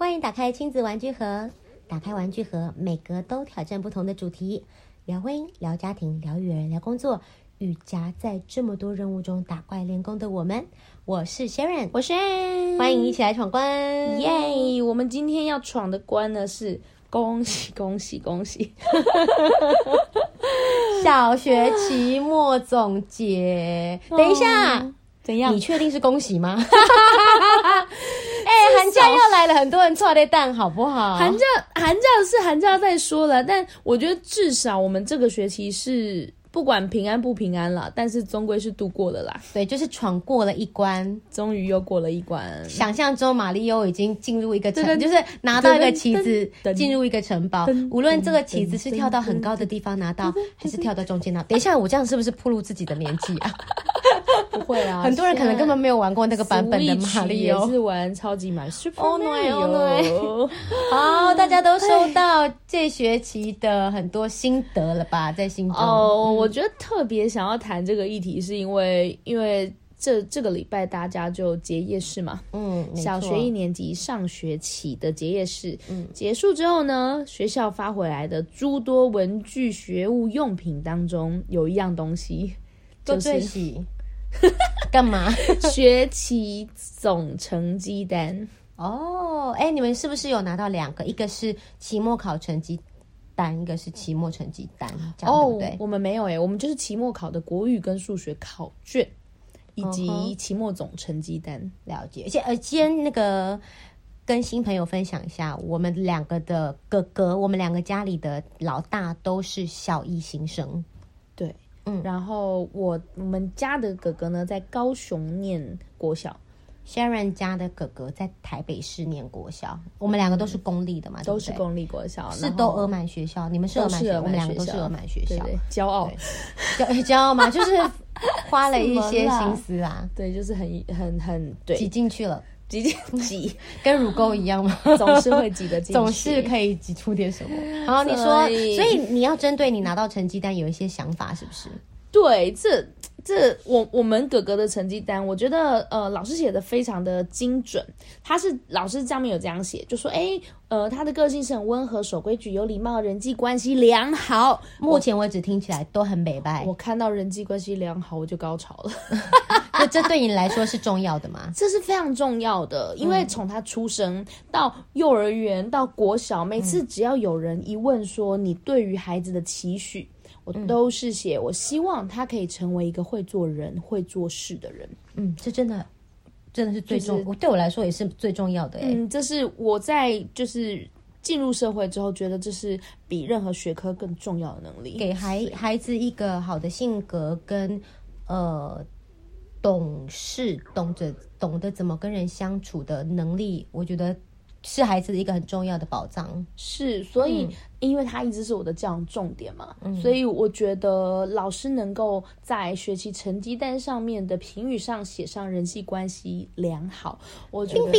欢迎打开亲子玩具盒，打开玩具盒，每格都挑战不同的主题，聊婚姻，聊家庭，聊育儿，聊工作，与夹在这么多任务中打怪练功的我们。我是 Sharon，我是 Ann，欢迎一起来闯关，耶我们今天要闯的关呢是恭喜恭喜 恭喜，小学期末总结。等一下。Oh. 怎样？你确定是恭喜吗？寒假要来了，很多人错的蛋，好不好？寒假，寒假是寒假再说了，但我觉得至少我们这个学期是。不管平安不平安了，但是终归是度过了啦。对，就是闯过了一关，终于又过了一关。想象中，玛利欧已经进入一个城，就是拿到一个旗子，进入一个城堡。无论这个旗子是跳到很高的地方拿到，还是跳到中间拿。等一下，我这样是不是暴露自己的年纪啊？不会啊，很多人可能根本没有玩过那个版本的玛利欧，也是玩超级马 Super Mario。好，大家都收到这学期的很多心得了吧？在心中。哦。我觉得特别想要谈这个议题，是因为因为这这个礼拜大家就结业式嘛，嗯，小学一年级上学期的结业式，嗯，结束之后呢，学校发回来的诸多文具、学务用品当中，有一样东西，就是 干嘛？学期总成绩单哦，哎，你们是不是有拿到两个？一个是期末考成绩。单一个是期末成绩单，这样对不对？哦，我们没有哎，我们就是期末考的国语跟数学考卷，以及期末总成绩单。嗯、了解。先呃，先那个跟新朋友分享一下，我们两个的哥哥，我们两个家里的老大都是小一新生。对，嗯，然后我我们家的哥哥呢，在高雄念国小。Sharon 家的哥哥在台北市念国小，我们两个都是公立的嘛，都是公立国小，是都额满学校。你们是额满学校，我们两个都是额满学校，骄傲，骄骄傲嘛，就是花了一些心思啦，对，就是很很很对，挤进去了，挤进挤，跟乳沟一样嘛，总是会挤得进，总是可以挤出点什么。好，你说，所以你要针对你拿到成绩单有一些想法，是不是？对，这。这我我们哥哥的成绩单，我觉得呃老师写的非常的精准。他是老师上面有这样写，就说哎呃他的个性是很温和、守规矩、有礼貌、人际关系良好。目前为止听起来都很美白。我看到人际关系良好，我就高潮了。那这对你来说是重要的吗？这是非常重要的，因为从他出生到幼儿园到国小，每次只要有人一问说你对于孩子的期许。我都是写，我希望他可以成为一个会做人、会做事的人。嗯，这真的，真的是最重，就是、对我来说也是最重要的。嗯，这是我在就是进入社会之后，觉得这是比任何学科更重要的能力，给孩孩子一个好的性格跟呃懂事、懂得懂得怎么跟人相处的能力，我觉得。是孩子的一个很重要的保障，是，所以、嗯、因为他一直是我的这样重点嘛，嗯、所以我觉得老师能够在学习成绩单上面的评语上写上人际关系良好，我觉得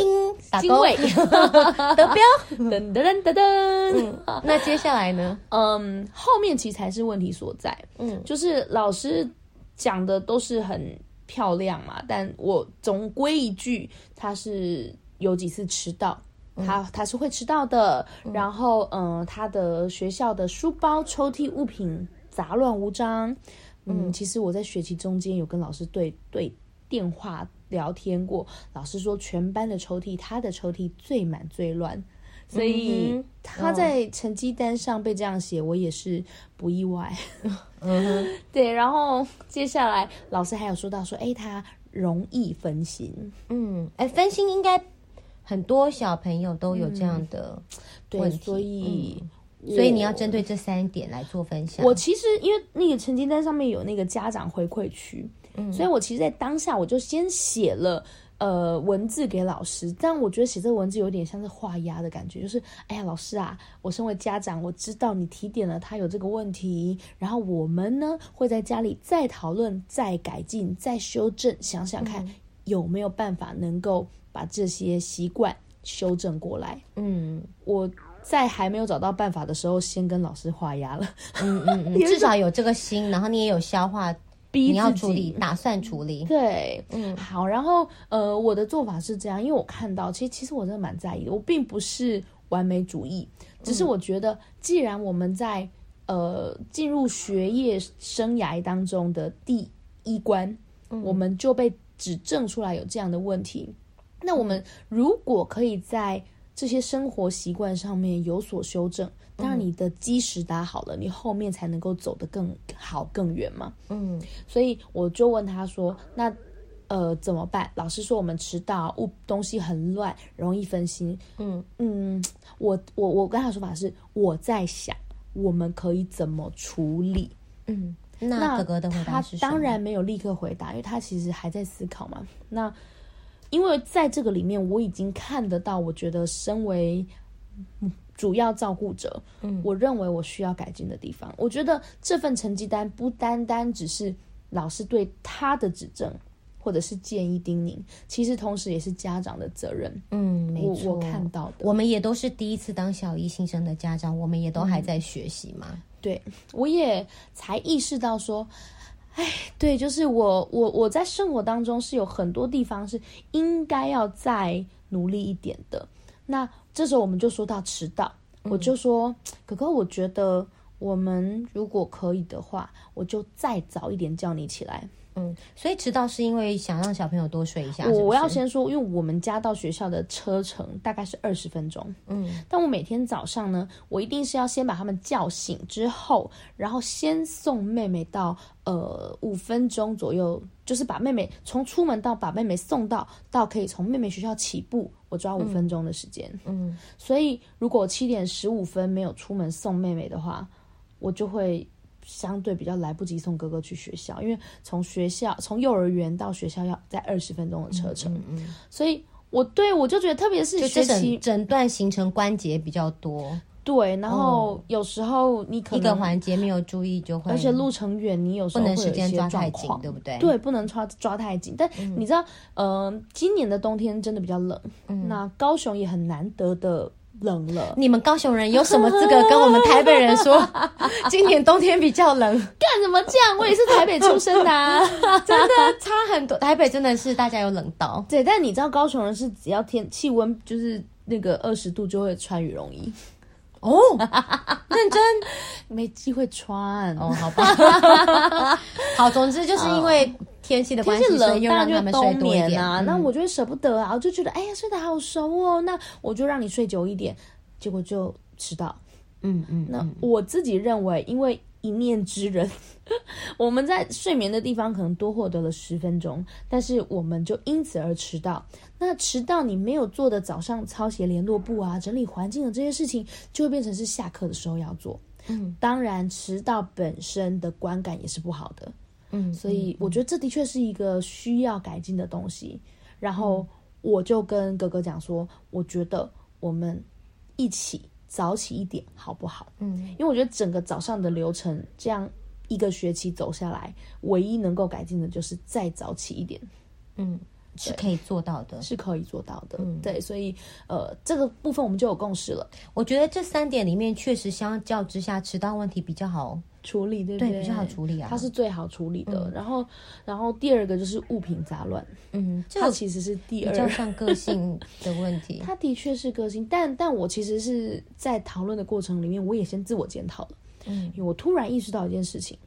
打勾位 得标，噔噔噔噔噔、嗯。那接下来呢？嗯，后面其实才是问题所在。嗯，就是老师讲的都是很漂亮嘛，但我总归一句，他是有几次迟到。他他是会迟到的，嗯、然后嗯，他的学校的书包、抽屉物品杂乱无章。嗯，嗯其实我在学期中间有跟老师对对电话聊天过，老师说全班的抽屉，他的抽屉最满最乱，所以他在成绩单上被这样写，我也是不意外。嗯哼，对，然后接下来老师还有说到说，哎，他容易分心。嗯，哎，分心应该。很多小朋友都有这样的 问题，对，所以、嗯、所以你要针对这三点来做分享。我其实因为那个成绩单上面有那个家长回馈区，嗯，所以我其实，在当下我就先写了呃文字给老师，但我觉得写这个文字有点像是画押的感觉，就是哎呀，老师啊，我身为家长，我知道你提点了他有这个问题，然后我们呢会在家里再讨论、再改进、再修正，想想看有没有办法能够。把这些习惯修正过来。嗯，我在还没有找到办法的时候，先跟老师画押了。嗯嗯嗯，至少有这个心，然后你也有消化逼你要处理，打算处理。对，嗯，好。然后呃，我的做法是这样，因为我看到，其实其实我真的蛮在意的。我并不是完美主义，只是我觉得，既然我们在呃进入学业生涯当中的第一关，嗯、我们就被指证出来有这样的问题，那我们如果可以在这些生活习惯上面有所修正，当然你的基石打好了，你后面才能够走得更好、更远嘛。嗯，所以我就问他说：“那呃怎么办？”老师说我们迟到，物东西很乱，容易分心。嗯嗯，我我我跟他的说法是，我在想我们可以怎么处理。嗯，那哥哥的回答是？他当然没有立刻回答，因为他其实还在思考嘛。那因为在这个里面，我已经看得到，我觉得身为主要照顾者，嗯，我认为我需要改进的地方。我觉得这份成绩单不单单只是老师对他的指正，或者是建议叮咛，其实同时也是家长的责任。嗯，没错，我，看到的，我们也都是第一次当小一新生的家长，我们也都还在学习嘛。嗯，对，我也才意识到说。哎，对，就是我，我我在生活当中是有很多地方是应该要再努力一点的。那这时候我们就说到迟到，嗯、我就说可可，我觉得我们如果可以的话，我就再早一点叫你起来。嗯，所以迟到是因为想让小朋友多睡一下。我我要先说，因为我们家到学校的车程大概是二十分钟。嗯，但我每天早上呢，我一定是要先把他们叫醒之后，然后先送妹妹到呃五分钟左右，就是把妹妹从出门到把妹妹送到到可以从妹妹学校起步，我抓五分钟的时间。嗯，所以如果七点十五分没有出门送妹妹的话，我就会。相对比较来不及送哥哥去学校，因为从学校从幼儿园到学校要在二十分钟的车程，嗯嗯嗯、所以我对我就觉得，特别是学习整段行程关节比较多，对，然后有时候你可能一个环节没有注意就会，而且路程远，你有时候不能时间抓太紧，对不对？对，不能抓抓太紧。但你知道，嗯、呃，今年的冬天真的比较冷，嗯、那高雄也很难得的。冷了，你们高雄人有什么资格跟我们台北人说？今年冬天比较冷？干什么这样？我也是台北出生的啊，真的？差很多。台北真的是大家有冷到，对，但你知道高雄人是只要天气温就是那个二十度就会穿羽绒衣。哦，认真？没机会穿。哦，好吧，好，总之就是因为。天气的关系，天气冷，当然就冬眠啊。那我就会舍不得啊，我就觉得哎呀，睡得好熟哦。那我就让你睡久一点，结果就迟到。嗯嗯。那我自己认为，因为一念之人，我们在睡眠的地方可能多获得了十分钟，但是我们就因此而迟到。那迟到你没有做的早上抄写联络簿啊、整理环境的这些事情，就会变成是下课的时候要做。嗯，当然迟到本身的观感也是不好的。嗯，所以我觉得这的确是一个需要改进的东西。然后我就跟哥哥讲说，我觉得我们一起早起一点好不好？嗯，因为我觉得整个早上的流程这样一个学期走下来，唯一能够改进的就是再早起一点。嗯。是可以做到的，是可以做到的。嗯，对，所以呃，这个部分我们就有共识了。我觉得这三点里面，确实相较之下，迟到问题比较好处理，对不对？对，比较好处理啊，它是最好处理的。嗯、然后，然后第二个就是物品杂乱。嗯，它其实是第二，比较像个性的问题。它的确是个性，但但我其实是在讨论的过程里面，我也先自我检讨了。嗯，因为我突然意识到一件事情，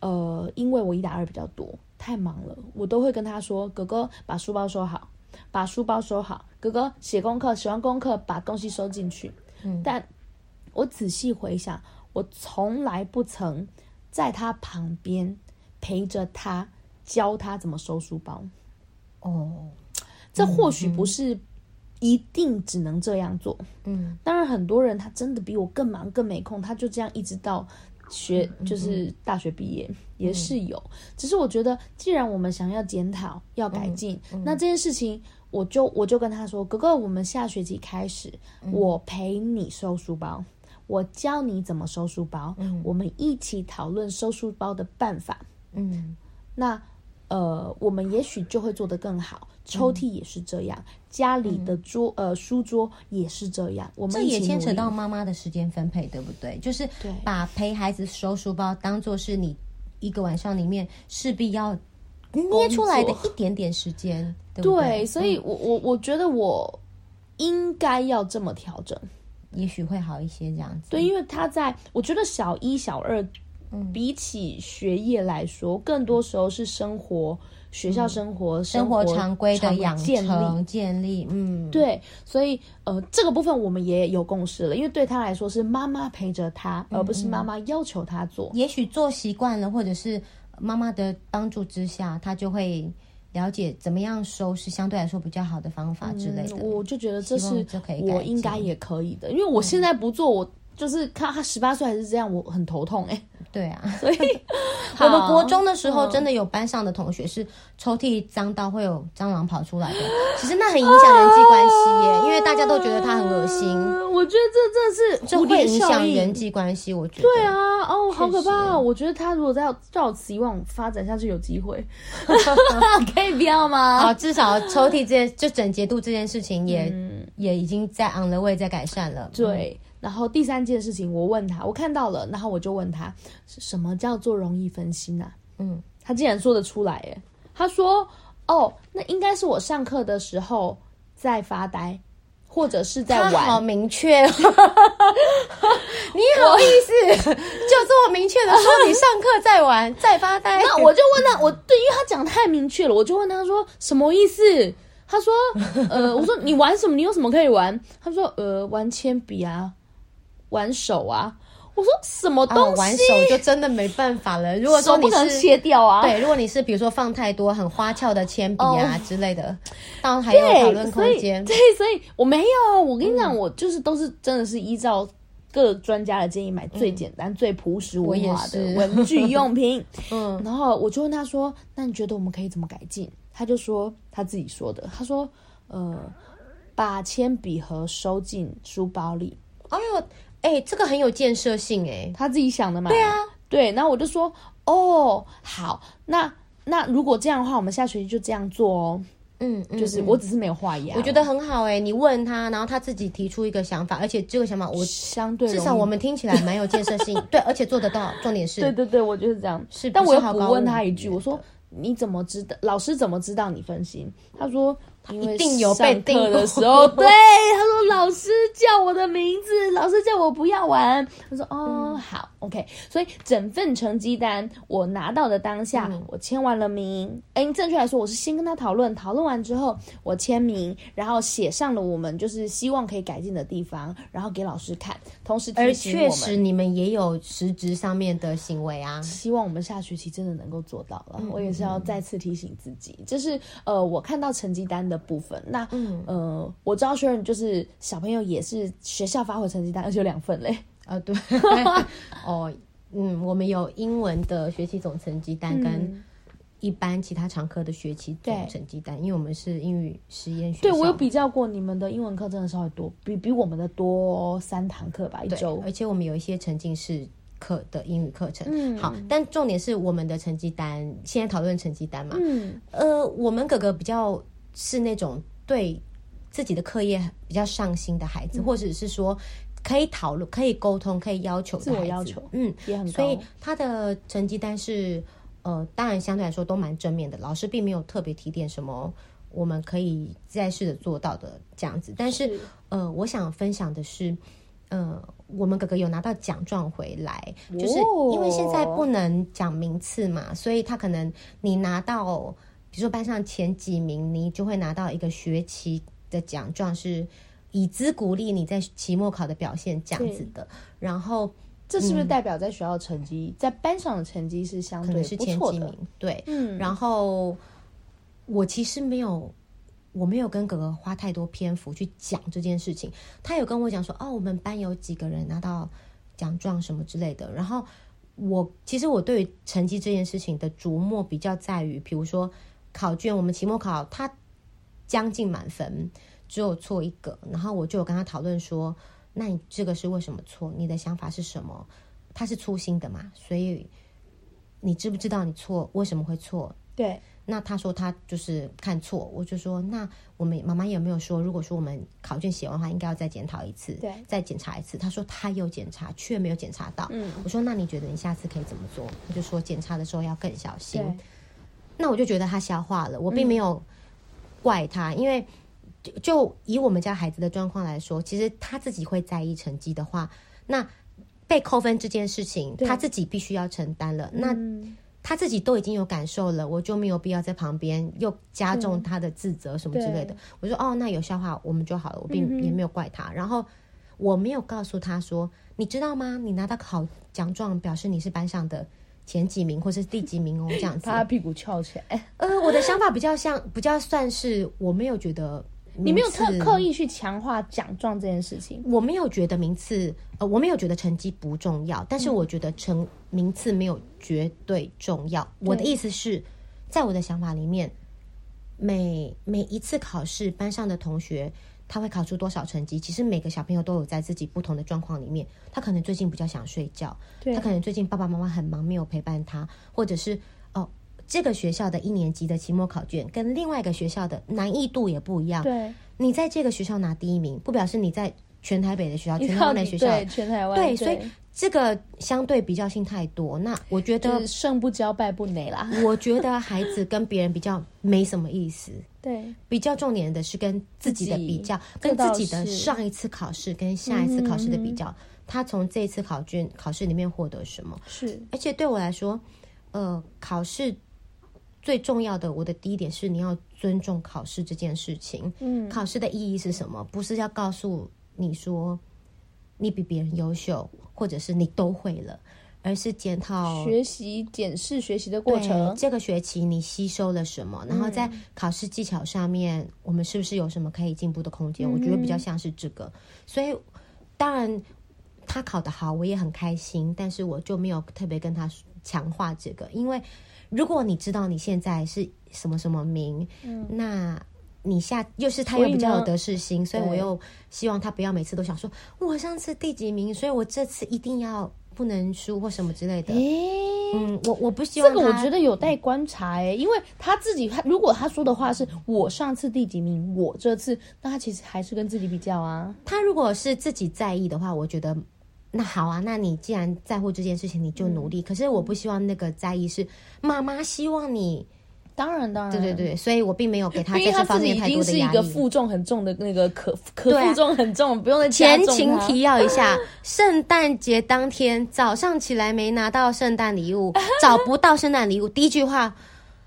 呃，因为我一打二比较多。太忙了，我都会跟他说：“哥哥，把书包收好，把书包收好。哥哥写功课，写完功课把东西收进去。”嗯，但我仔细回想，我从来不曾在他旁边陪着他教他怎么收书包。哦，这或许不是一定只能这样做。嗯，当然，很多人他真的比我更忙更没空，他就这样一直到。学就是大学毕业也是有，只是我觉得，既然我们想要检讨、要改进，那这件事情，我就我就跟他说：“哥哥，我们下学期开始，我陪你收书包，我教你怎么收书包，我们一起讨论收书包的办法。”嗯，那呃，我们也许就会做得更好。抽屉也是这样，家里的桌呃书桌也是这样。我们这也牵扯到妈妈的时间分配，对不对？就是把陪孩子收书包当做是你一个晚上里面势必要捏出来的一点点时间，对不对？对，所以我我我觉得我应该要这么调整，也许会好一些这样子。对，因为他在我觉得小一、小二，比起学业来说，更多时候是生活。学校生活、嗯、生活常规的养成建立，嗯，对，所以呃，这个部分我们也有共识了，因为对他来说是妈妈陪着他，嗯、而不是妈妈要求他做。也许做习惯了，或者是妈妈的帮助之下，他就会了解怎么样收是相对来说比较好的方法之类的。嗯、我就觉得这是我应该也可以的，因为我现在不做，我就是看他十八岁还是这样，我很头痛哎、欸。对啊，所以 我们国中的时候，真的有班上的同学是抽屉脏到会有蟑螂跑出来的。其实那很影响人际关系耶，因为大家都觉得他很恶心。我觉得这真的是这会影响人际关系。我觉得对啊，哦，好可怕！我觉得他如果再照此以往发展下去，有机会可以不要吗？好，至少抽屉这件就整洁度这件事情也也已经在 on the way 在改善了。对。然后第三件事情，我问他，我看到了，然后我就问他，什么叫做容易分心啊？嗯，他竟然说得出来，耶。他说，哦，那应该是我上课的时候在发呆，或者是在玩。他好明确，你好意思，就这么明确的说你上课在玩，在发呆？那我就问他，我对，因为他讲太明确了，我就问他说什么意思？他说，呃，我说你玩什么？你有什么可以玩？他说，呃，玩铅笔啊。玩手啊！我说什么东西？啊、玩手就真的没办法了。如果说你是切掉啊，对，如果你是比如说放太多很花俏的铅笔啊之类的，当然还有讨论空间。对，所以我没有。我跟你讲，嗯、我就是都是真的是依照各专家的建议买最简单、嗯、最朴实无华的文具用品。嗯，然后我就问他说：“那你觉得我们可以怎么改进？”他就说他自己说的，他说：“呃，把铅笔盒收进书包里。”哎呦。哎、欸，这个很有建设性哎，他自己想的嘛。对啊，对，然后我就说，哦，好，那那如果这样的话，我们下学期就这样做哦。嗯，嗯，就是我只是没有画押，我觉得很好哎。你问他，然后他自己提出一个想法，而且这个想法我相对至少我们听起来蛮有建设性，对，而且做得到。重点是，对对对，我就是这样。是，但我又补问他一句，我说你怎么知道？老师怎么知道你分心？他说。因为一定有被定的时候，对他说：“老师叫我的名字，老师叫我不要玩。”他说：“哦，嗯、好，OK。”所以整份成绩单我拿到的当下，嗯、我签完了名。哎，正确来说，我是先跟他讨论，讨论完之后我签名，然后写上了我们就是希望可以改进的地方，然后给老师看。同时提醒我们，而确实你们也有实质上面的行为啊。希望我们下学期真的能够做到了。嗯、我也是要再次提醒自己，就是呃，我看到成绩单的。的部分，那嗯呃，我知道虽然就是小朋友也是学校发回成绩单，而且有两份嘞。啊，对，哦，嗯，我们有英文的学习总成绩单跟一般其他常科的学期总成绩单，因为我们是英语实验学校。对，我有比较过，你们的英文课真的稍微多，比比我们的多三堂课吧，一周。而且我们有一些沉浸式课的英语课程。嗯，好，但重点是我们的成绩单，现在讨论成绩单嘛。嗯，呃，我们哥哥比较。是那种对自己的课业比较上心的孩子，嗯、或者是说可以讨论、可以沟通、可以要求的孩子，自我要求，嗯，也很高。所以他的成绩单是呃，当然相对来说都蛮正面的。老师并没有特别提点什么，我们可以再试着做到的这样子。但是，是呃，我想分享的是，呃，我们哥哥有拿到奖状回来，就是因为现在不能讲名次嘛，所以他可能你拿到。比如说班上前几名，你就会拿到一个学期的奖状，是以资鼓励你在期末考的表现这样子的。然后这是不是代表在学校成绩，嗯、在班上的成绩是相对是前几名？对，嗯。然后我其实没有，我没有跟哥哥花太多篇幅去讲这件事情。他有跟我讲说，哦，我们班有几个人拿到奖状什么之类的。然后我其实我对于成绩这件事情的琢磨比较在于，比如说。考卷，我们期末考，他将近满分，只有错一个。然后我就有跟他讨论说：“那你这个是为什么错？你的想法是什么？”他是粗心的嘛，所以你知不知道你错为什么会错？对。那他说他就是看错，我就说那我们妈妈有没有说，如果说我们考卷写完的话，应该要再检讨一次，对，再检查一次。他说他有检查，却没有检查到。嗯，我说那你觉得你下次可以怎么做？他就说检查的时候要更小心。那我就觉得他消化了，我并没有怪他，嗯、因为就就以我们家孩子的状况来说，其实他自己会在意成绩的话，那被扣分这件事情，他自己必须要承担了。那。嗯他自己都已经有感受了，我就没有必要在旁边又加重他的自责什么之类的。我说哦，那有消化我们就好了，我并也没有怪他。然后我没有告诉他说，你知道吗？你拿到考奖状，表示你是班上的前几名或是第几名哦，这样子。他屁股翘起来。呃，我的想法比较像，比较算是我没有觉得。你没有特刻意去强化奖状这件事情，我没有觉得名次，呃，我没有觉得成绩不重要，但是我觉得成名次没有绝对重要。嗯、我的意思是，在我的想法里面，每每一次考试，班上的同学他会考出多少成绩，其实每个小朋友都有在自己不同的状况里面。他可能最近比较想睡觉，他可能最近爸爸妈妈很忙，没有陪伴他，或者是哦。这个学校的一年级的期末考卷跟另外一个学校的难易度也不一样。对，你在这个学校拿第一名，不表示你在全台北的学校、全台湾的学校，对，全台湾。对，所以这个相对比较性太多。那我觉得胜不骄，败不馁啦。我觉得孩子跟别人比较没什么意思。对，比较重点的是跟自己的比较，跟自己的上一次考试跟下一次考试的比较。他从这一次考卷考试里面获得什么？是，而且对我来说，呃，考试。最重要的，我的第一点是你要尊重考试这件事情。嗯，考试的意义是什么？不是要告诉你说你比别人优秀，或者是你都会了，而是检讨学习、检视学习的过程。这个学期你吸收了什么？然后在考试技巧上面，嗯、我们是不是有什么可以进步的空间？嗯、我觉得比较像是这个。所以，当然他考得好，我也很开心，但是我就没有特别跟他强化这个，因为。如果你知道你现在是什么什么名，嗯，那你下又是他又比较有得失心，所以，我又希望他不要每次都想说我上次第几名，所以我这次一定要不能输或什么之类的。欸、嗯，我我不希望这个，我觉得有待观察哎、欸，因为他自己他如果他说的话是我上次第几名，我这次，那他其实还是跟自己比较啊。他如果是自己在意的话，我觉得。那好啊，那你既然在乎这件事情，你就努力。嗯、可是我不希望那个在意是妈妈希望你，当然当然，对对对，所以我并没有给他在这方面太多的压力。是一个负重很重的那个可可负重很重，啊、不用再。前情提要一下，圣诞节当天早上起来没拿到圣诞礼物，找不到圣诞礼物，第一句话，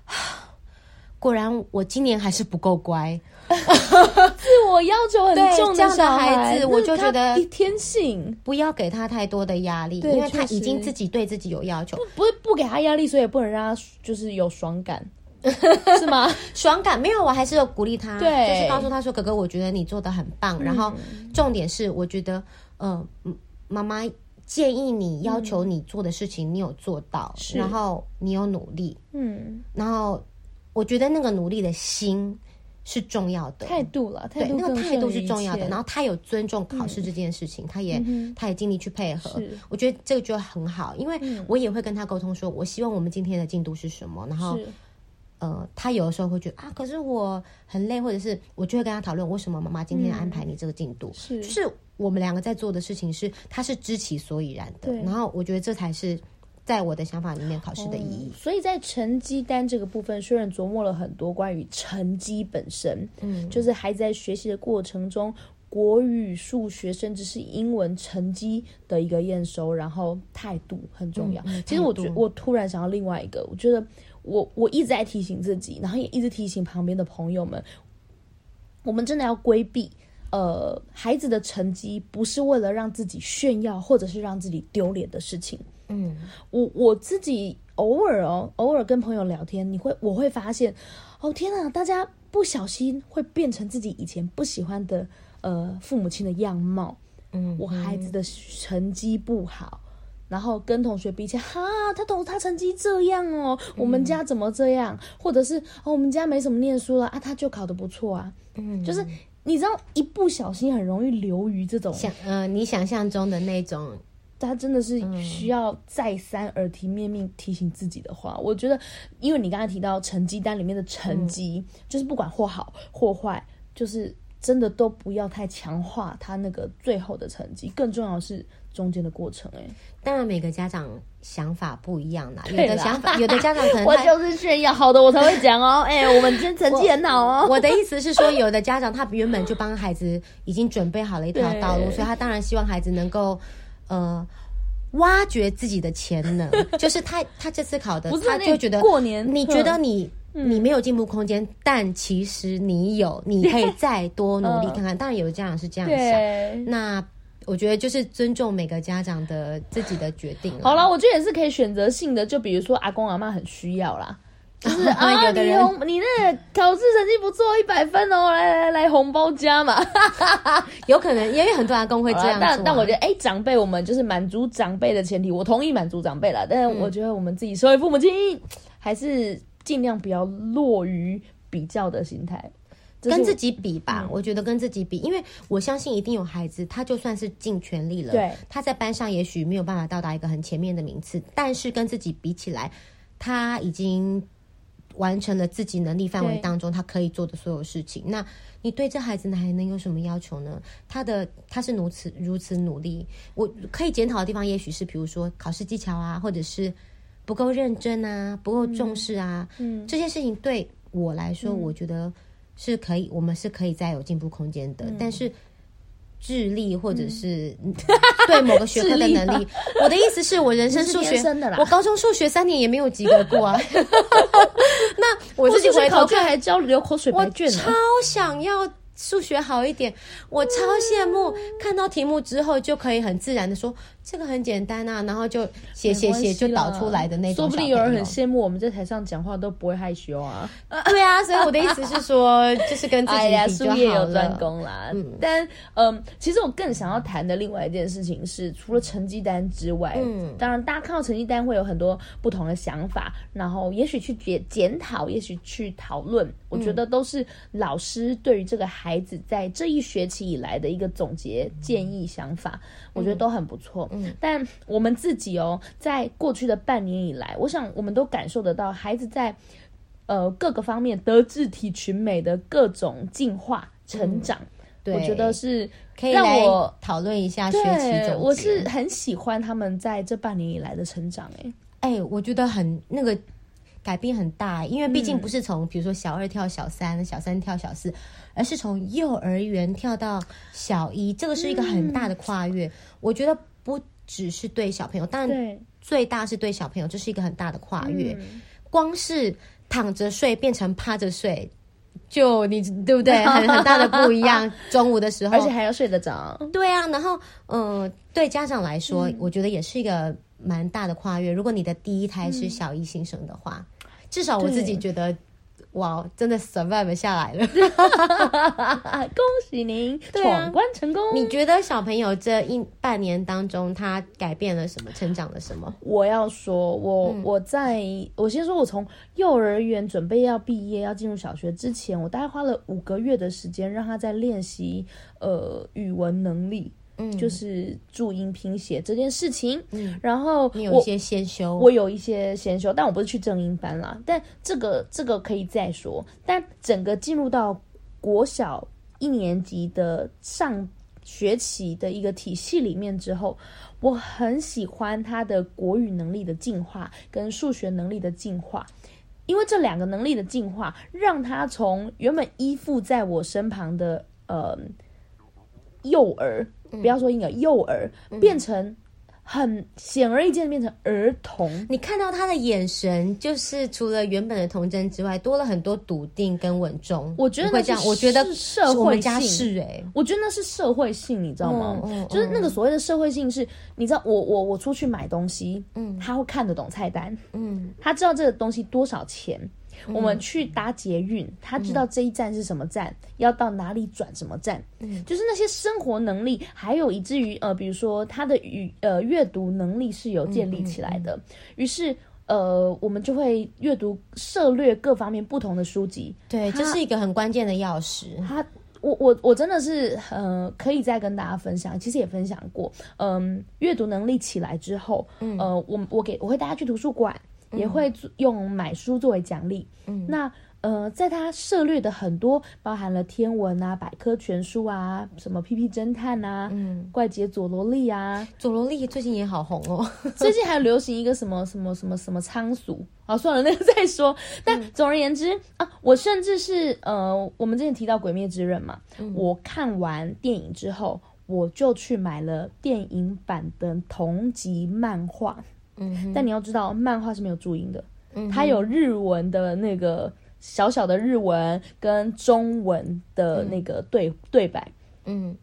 果然我今年还是不够乖。自我要求很重的小孩，孩子，我就觉得天性不要给他太多的压力，因为他已经自己对自己有要求。不，不是不给他压力，所以也不能让他就是有爽感，是吗？爽感没有，我还是有鼓励他，对，就是告诉他说：“哥哥，我觉得你做的很棒。嗯”然后重点是，我觉得，呃，妈妈建议你要求你做的事情，你有做到，嗯、然后你有努力，嗯，然后我觉得那个努力的心。是重要的态度了，态度对，那个态度是重要的。然后他有尊重考试这件事情，嗯、他也、嗯、他也尽力去配合。我觉得这个就很好，因为我也会跟他沟通说，我希望我们今天的进度是什么。然后，呃，他有的时候会觉得啊，可是我很累，或者是我就会跟他讨论，为什么妈妈今天安排你这个进度？是、嗯，就是我们两个在做的事情是，他是知其所以然的。然后我觉得这才是。在我的想法里面，考试的意义。哦，所以在成绩单这个部分，虽然琢磨了很多关于成绩本身，嗯，就是孩子在学习的过程中，国语、数学，甚至是英文成绩的一个验收，然后态度很重要。嗯，其实我觉我突然想到另外一个，我觉得我我一直在提醒自己，然后也一直提醒旁边的朋友们，我们真的要规避，呃，孩子的成绩不是为了让自己炫耀，或者是让自己丢脸的事情。嗯，我我自己偶尔哦，偶尔跟朋友聊天，你会我会发现，哦天哪，大家不小心会变成自己以前不喜欢的呃父母亲的样貌。嗯，我孩子的成绩不好，然后跟同学比起来，哈，他同他成绩这样哦，我们家怎么这样？嗯、或者是哦，我们家没什么念书了啊，他就考得不错啊。嗯，就是你知道，一不小心很容易流于这种想呃，你想象中的那种。他真的是需要再三耳提面命提醒自己的话。嗯、我觉得，因为你刚才提到成绩单里面的成绩，嗯、就是不管或好或坏，就是真的都不要太强化他那个最后的成绩。更重要的是中间的过程。哎，当然每个家长想法不一样啦，有的想法，有的家长可能我就是炫耀好的，我才会讲哦。哎，我们今天成绩很好哦。我，我的意思是说，有的家长他原本就帮孩子已经准备好了一条道路，所以他当然希望孩子能够。呃，挖掘自己的潜能，就是他他这次考的，他就觉得过年，你觉得你你没有进步空间，但其实你有，你可以再多努力看看。当然，有的家长是这样想，那我觉得就是尊重每个家长的自己的决定。好了，我觉得也是可以选择性的，就比如说阿公阿妈很需要啦。就是啊，有的人你你那个考试成绩不错，一百分哦，来来来，红包加嘛，有可能，因为很多阿公会这样、啊。但但我觉得，哎、欸，长辈我们就是满足长辈的前提，我同意满足长辈了。但是我觉得我们自己身为父母亲，嗯、还是尽量不要落于比较的心态，跟自己比吧。嗯、我觉得跟自己比，因为我相信一定有孩子，他就算是尽全力了，对，他在班上也许没有办法到达一个很前面的名次，但是跟自己比起来，他已经。完成了自己能力范围当中他可以做的所有事情，那你对这孩子呢还能有什么要求呢？他的他是如此如此努力，我可以检讨的地方也许是，比如说考试技巧啊，或者是不够认真啊，不够重视啊，嗯，这些事情对我来说，我觉得是可以，嗯、我们是可以再有进步空间的，嗯、但是。智力或者是 对某个学科的能力，我的意思是我人生数学，我高中数学三年也没有及格过啊。那我自己回头看还交流口水白卷，我超想要数学好一点，我超羡慕看到题目之后就可以很自然的说。这个很简单啊，然后就写写写就导出来的那种。说不定有人很羡慕我们在台上讲话都不会害羞啊。对啊，所以我的意思是说，就是跟自己比较好了。术业有专攻啦。嗯，但嗯，其实我更想要谈的另外一件事情是，除了成绩单之外，嗯，当然大家看到成绩单会有很多不同的想法，然后也许去检检讨，也许去讨论，我觉得都是老师对于这个孩子在这一学期以来的一个总结建议想法，我觉得都很不错。但我们自己哦，在过去的半年以来，我想我们都感受得到孩子在呃各个方面德智体群美的各种进化成长。嗯、对，我觉得是可以让我讨论一下学期总结。我是很喜欢他们在这半年以来的成长。哎哎，我觉得很那个改变很大，因为毕竟不是从比如说小二跳小三，小三跳小四，而是从幼儿园跳到小一，这个是一个很大的跨越。嗯、我觉得不。只是对小朋友，当然最大是对小朋友，这是一个很大的跨越。嗯、光是躺着睡变成趴着睡，就你对不对？很很大的不一样。中午的时候，而且还要睡得着。对啊，然后嗯、呃，对家长来说，嗯、我觉得也是一个蛮大的跨越。如果你的第一胎是小一新生的话，嗯、至少我自己觉得。哇，真的 survive 下来了！恭喜您闯关成功。你觉得小朋友这一半年当中，他改变了什么？成长了什么？我要说，我我在我先说，我从幼儿园准备要毕业，要进入小学之前，我大概花了五个月的时间，让他在练习呃语文能力。嗯，就是注音拼写这件事情，嗯，然后你有一些先修，我有一些先修，但我不是去正音班啦。但这个这个可以再说。但整个进入到国小一年级的上学期的一个体系里面之后，我很喜欢他的国语能力的进化跟数学能力的进化，因为这两个能力的进化，让他从原本依附在我身旁的呃幼儿。不要说婴儿，幼儿变成很显而易见的变成儿童。你看到他的眼神，就是除了原本的童真之外，多了很多笃定跟稳重。我觉得会这样，我觉得社会性是哎，我觉得那是社会性，你知道吗？就是那个所谓的社会性是，你知道，我我我出去买东西，嗯，他会看得懂菜单，嗯，他知道这个东西多少钱。我们去搭捷运，嗯、他知道这一站是什么站，嗯、要到哪里转什么站，嗯，就是那些生活能力，还有以至于呃，比如说他的语呃阅读能力是有建立起来的。于是呃，我们就会阅读涉略各方面不同的书籍。对，他这是一个很关键的钥匙。他我我我真的是呃，可以再跟大家分享，其实也分享过，嗯，阅读能力起来之后，嗯、呃，我我给我会带他去图书馆，嗯、也会用买书作为奖励，嗯，那。呃，在他涉猎的很多，包含了天文啊、百科全书啊、什么屁屁侦探啊、嗯、怪杰佐罗利啊，佐罗利最近也好红哦。最近还有流行一个什么什么什么什么仓鼠，啊，算了，那个再说。但总而言之、嗯、啊，我甚至是呃，我们之前提到《鬼灭之刃》嘛，嗯、我看完电影之后，我就去买了电影版的同集漫画。嗯，但你要知道，漫画是没有注音的，嗯，它有日文的那个。小小的日文跟中文的那个对、嗯、对白，嗯，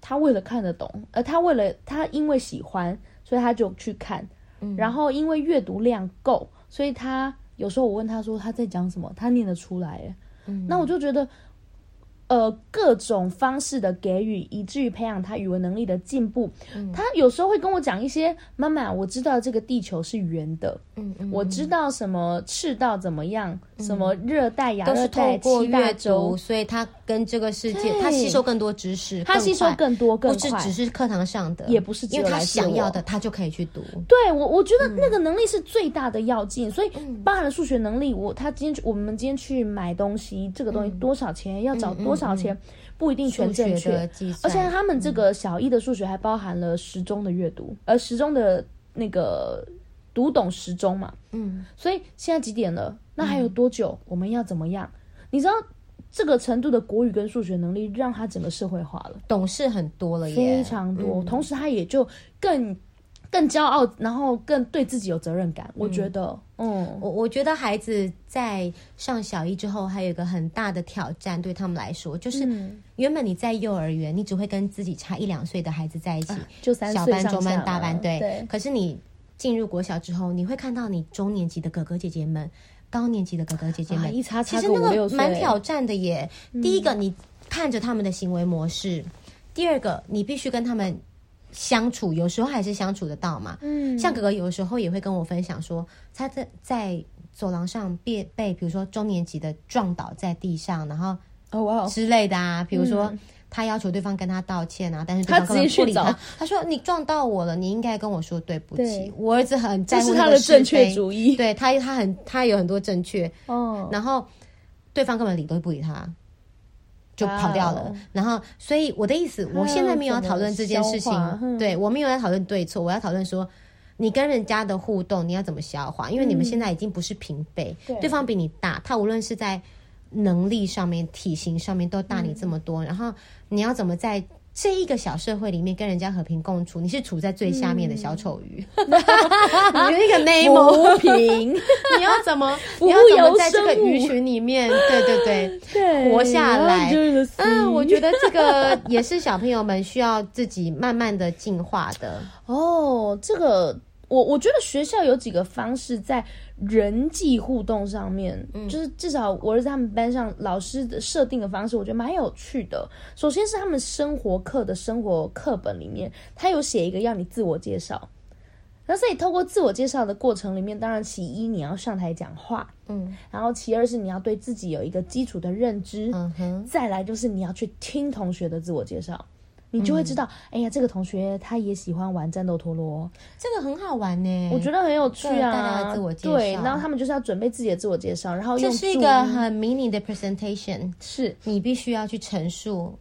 他为了看得懂，而，他为了他因为喜欢，所以他就去看，嗯，然后因为阅读量够，所以他有时候我问他说他在讲什么，他念得出来，嗯，那我就觉得。呃，各种方式的给予，以至于培养他语文能力的进步。嗯、他有时候会跟我讲一些：“妈妈，我知道这个地球是圆的。嗯”嗯，我知道什么赤道怎么样，嗯、什么热带、亚热带、七大洲，所以他跟这个世界，他吸收更多知识，他吸收更多更快，不是只是课堂上的，也不是只有来，因为他想要的，他就可以去读。对我，我觉得那个能力是最大的要紧。嗯、所以，包含了数学能力，我他今天我们今天去买东西，这个东西多少钱？嗯、要找多少钱？不一定全正确，而且他们这个小一的数学还包含了时钟的阅读，而时钟的那个读懂时钟嘛，嗯，所以现在几点了？那还有多久？我们要怎么样？嗯、你知道这个程度的国语跟数学能力，让他整个社会化了，懂事很多了耶，非常多。嗯、同时，他也就更。更骄傲，然后更对自己有责任感。我觉得，嗯，我我觉得孩子在上小一之后，还有一个很大的挑战，对他们来说，就是原本你在幼儿园，你只会跟自己差一两岁的孩子在一起，啊、就三岁小班、中班、大班，对。对。可是你进入国小之后，你会看到你中年级的哥哥姐姐们，高年级的哥哥姐姐们，啊、一差差其实那个蛮挑战的耶。嗯、第一个，你看着他们的行为模式；第二个，你必须跟他们。相处有时候还是相处得到嘛，嗯，像哥哥有时候也会跟我分享说，他在在走廊上被被比如说中年级的撞倒在地上，然后哦哇之类的啊，比如说他要求对方跟他道歉啊，但是对方根本不理他，他说你撞到我了，你应该跟我说对不起。我儿子很在乎他的正确主义，对他他很他有很多正确。哦，然后对方根本理都不理他。就跑掉了.然后，所以我的意思，我现在没有要讨论这件事情，对，我没有要讨论对错，我要讨论说，你跟人家的互动，你要怎么消化？因为你们现在已经不是平辈，嗯、对方比你大，他无论是在能力上面、体型上面都大你这么多，嗯、然后你要怎么在？这一个小社会里面跟人家和平共处，你是处在最下面的小丑鱼，嗯、你一个内蒙平，你要怎么，你要怎么在这个鱼群里面，对对对，对活下来？嗯，我觉得这个也是小朋友们需要自己慢慢的进化的。哦，这个。我我觉得学校有几个方式在人际互动上面，嗯，就是至少我儿子他们班上老师的设定的方式，我觉得蛮有趣的。首先是他们生活课的生活课本里面，他有写一个要你自我介绍，那所以透过自我介绍的过程里面，当然其一你要上台讲话，嗯，然后其二是你要对自己有一个基础的认知，嗯哼，再来就是你要去听同学的自我介绍。你就会知道，嗯、哎呀，这个同学他也喜欢玩战斗陀螺，这个很好玩呢，我觉得很有趣啊。大家自我介绍，对，然后他们就是要准备自己的自我介绍，然后这是一个很 mini 的 presentation，是。你必须要去陈述，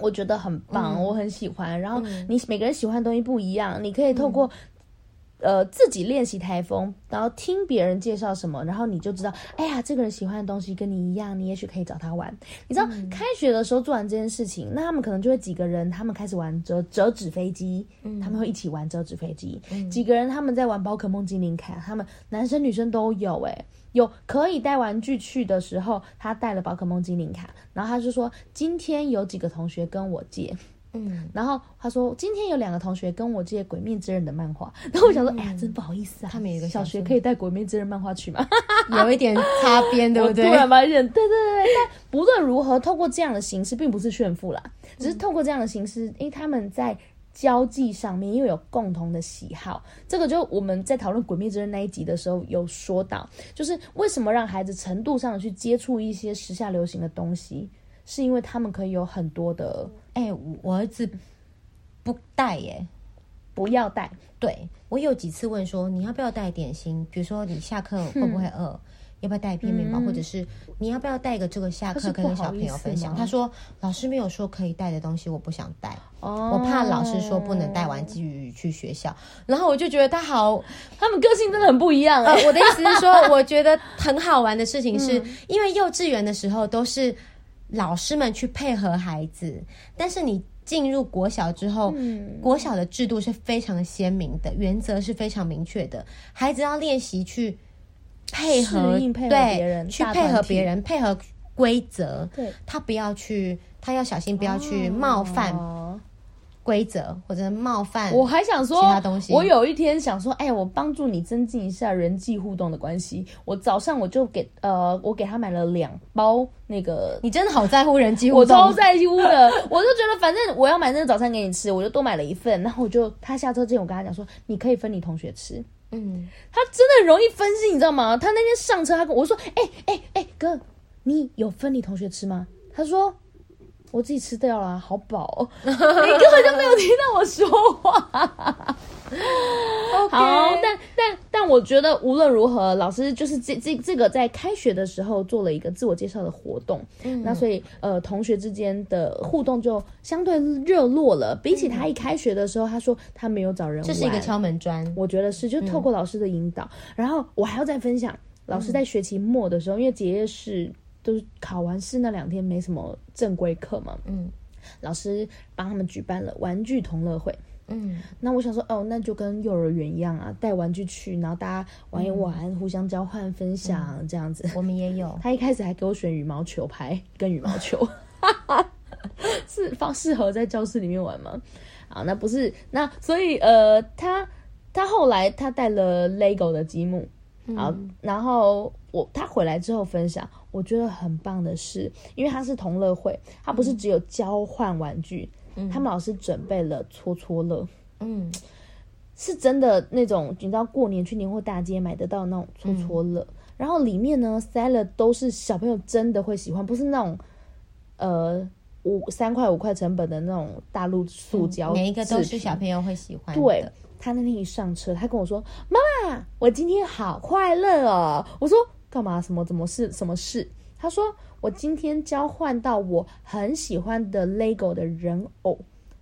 我觉得很棒，嗯、我很喜欢。然后你每个人喜欢的东西不一样，你可以透过。呃，自己练习台风，然后听别人介绍什么，然后你就知道，哎呀，这个人喜欢的东西跟你一样，你也许可以找他玩。你知道，嗯、开学的时候做完这件事情，那他们可能就会几个人，他们开始玩折折纸飞机，嗯、他们会一起玩折纸飞机。嗯、几个人他们在玩宝可梦精灵卡，他们男生女生都有、欸，哎，有可以带玩具去的时候，他带了宝可梦精灵卡，然后他就说，今天有几个同学跟我借。嗯，然后他说今天有两个同学跟我借《鬼灭之刃》的漫画，然后我想说，嗯、哎呀，真不好意思啊，他们有一个小学可以带《鬼灭之刃》漫画去吗？有一点擦边，对不对？突然发现，对对对，但不论如何，透过这样的形式，并不是炫富啦，只是透过这样的形式，因为他们在交际上面又有共同的喜好，这个就我们在讨论《鬼灭之刃》那一集的时候有说到，就是为什么让孩子程度上去接触一些时下流行的东西。是因为他们可以有很多的。哎、欸，我儿子不带耶，不要带。对，我有几次问说，你要不要带点心？比如说你下课 会不会饿？嗯要不要带一片面包，嗯、或者是你要不要带一个这个下课跟小朋友分享？他说老师没有说可以带的东西，我不想带，哦、我怕老师说不能带玩具去学校。然后我就觉得他好，他们个性真的很不一样、欸。呃，我的意思是说，我觉得很好玩的事情是，嗯、因为幼稚园的时候都是老师们去配合孩子，但是你进入国小之后，嗯、国小的制度是非常鲜明的，原则是非常明确的，孩子要练习去。配合，配合别人，对，去配合别人，配合规则。对，他不要去，他要小心，不要去冒犯规则、哦、或者冒犯。我还想说其他东西。我有一天想说，哎、欸，我帮助你增进一下人际互动的关系。我早上我就给呃，我给他买了两包那个。你真的好在乎人际互动，我超在乎的。我就觉得反正我要买那个早餐给你吃，我就多买了一份。然后我就他下车之前，我跟他讲说，你可以分你同学吃。嗯，他真的很容易分心，你知道吗？他那天上车，他跟我说：“哎哎哎，哥，你有分你同学吃吗？”他说：“我自己吃掉了，好饱哦。”你根本就没有听到我说话。Okay. 好，但但但我觉得无论如何，老师就是这这这个在开学的时候做了一个自我介绍的活动，嗯，那所以呃同学之间的互动就相对热络了。比起他一开学的时候，他说他没有找人玩，这是一个敲门砖，我觉得是，就透过老师的引导。嗯、然后我还要再分享，老师在学期末的时候，嗯、因为结业式都是考完试那两天没什么正规课嘛，嗯，老师帮他们举办了玩具同乐会。嗯，那我想说，哦，那就跟幼儿园一样啊，带玩具去，然后大家玩一玩，嗯、互相交换分享、嗯、这样子。我们也有。他一开始还给我选羽毛球拍跟羽毛球，是放适合在教室里面玩吗？啊，那不是，那所以呃，他他后来他带了 Lego 的积木，啊、嗯，然后我他回来之后分享，我觉得很棒的是，因为他是同乐会，他不是只有交换玩具。嗯。他们老师准备了戳戳乐，嗯，是真的那种，你知道过年去年货大街买得到那种戳戳乐，嗯、然后里面呢塞了都是小朋友真的会喜欢，不是那种呃五三块五块成本的那种大陆塑胶、嗯，每一个都是小朋友会喜欢。对，他那天一上车，他跟我说：“妈妈，我今天好快乐哦。”我说：“干嘛？什么？怎么事？什么事？”他说。我今天交换到我很喜欢的 LEGO 的人偶，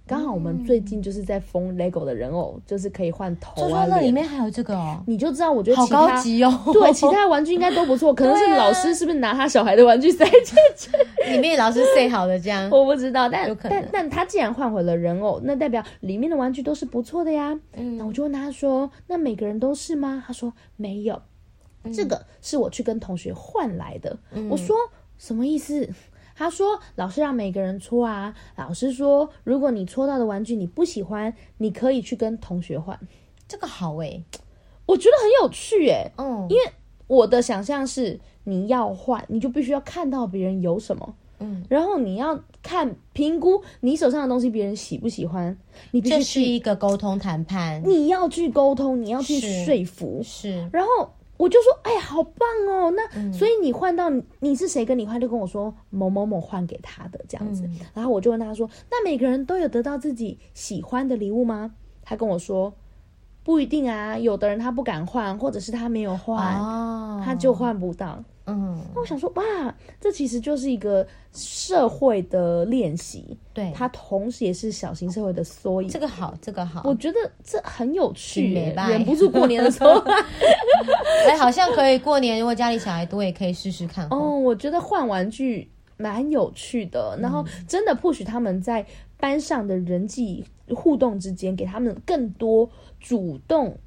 刚好我们最近就是在封 LEGO 的人偶，就是可以换头啊。那里面还有这个哦，你就知道我觉得好高级哦。对，其他玩具应该都不错，可能是老师是不是拿他小孩的玩具塞进去？里面老师塞好的这样，我不知道。但但但他既然换回了人偶，那代表里面的玩具都是不错的呀。嗯，那我就问他说：“那每个人都是吗？”他说：“没有，这个是我去跟同学换来的。”我说。什么意思？他说老师让每个人搓啊。老师说，如果你搓到的玩具你不喜欢，你可以去跟同学换。这个好诶、欸，我觉得很有趣诶、欸。嗯，因为我的想象是，你要换，你就必须要看到别人有什么，嗯，然后你要看评估你手上的东西别人喜不喜欢，你必须是一个沟通谈判，你要去沟通，你要去说服，是，是然后。我就说，哎呀，好棒哦！那、嗯、所以你换到你是谁跟你换，就跟我说某某某换给他的这样子。嗯、然后我就问他说，那每个人都有得到自己喜欢的礼物吗？他跟我说不一定啊，有的人他不敢换，或者是他没有换，哦、他就换不到。嗯，那我想说，哇，这其实就是一个社会的练习，对，它同时也是小型社会的缩影。这个好，这个好，我觉得这很有趣，忍不住过年的时候，哎，好像可以过年，如果家里小孩多，也可以试试看。哦，我觉得换玩具蛮有趣的，然后真的 push 他们在班上的人际互动之间，给他们更多主动，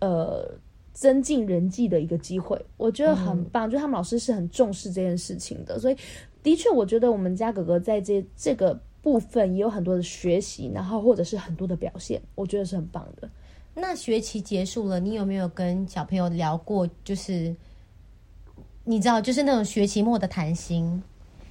呃。增进人际的一个机会，我觉得很棒。嗯、就他们老师是很重视这件事情的，所以的确，我觉得我们家哥哥在这这个部分也有很多的学习，然后或者是很多的表现，我觉得是很棒的。那学期结束了，你有没有跟小朋友聊过？就是你知道，就是那种学期末的谈心。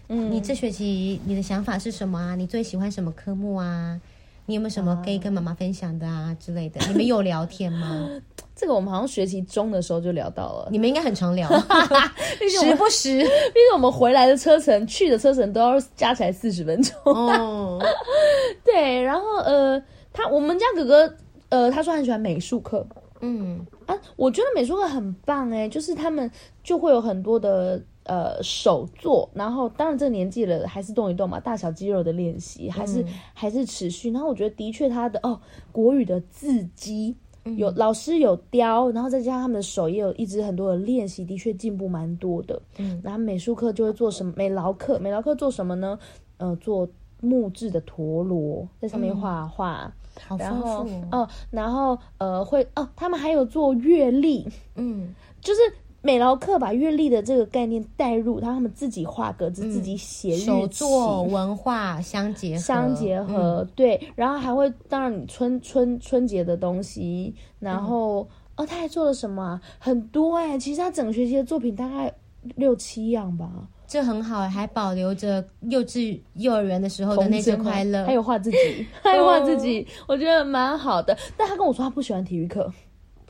嗯，你这学期你的想法是什么啊？你最喜欢什么科目啊？你有没有什么可以跟妈妈分享的啊之类的？你们有聊天吗？这个我们好像学期中的时候就聊到了，你们应该很常聊，时不时。毕竟我们回来的车程、去的车程都要加起来四十分钟。哦，对，然后呃，他我们家哥哥呃，他说很喜欢美术课。嗯啊，我觉得美术课很棒哎，就是他们就会有很多的呃手做，然后当然这个年纪了还是动一动嘛，大小肌肉的练习还是、嗯、还是持续。然后我觉得的确他的哦国语的字迹有、嗯、老师有雕，然后再加上他们的手也有一直很多的练习，的确进步蛮多的。嗯，然后美术课就会做什么美劳课？美劳课做什么呢？呃，做木质的陀螺，在上面画画。嗯好丰富哦，哦，然后呃会哦，他们还有做月历，嗯，就是美劳课把月历的这个概念带入，他们自己画格子，嗯、自己写日记，手作文化相结合，相结合，嗯、对，然后还会当然你春春春节的东西，然后、嗯、哦，他还做了什么、啊？很多哎、欸，其实他整个学期的作品大概六七样吧。这很好，还保留着幼稚幼儿园的时候的那些快乐，还有画自己，还有画自己，我觉得蛮好的。但他跟我说他不喜欢体育课，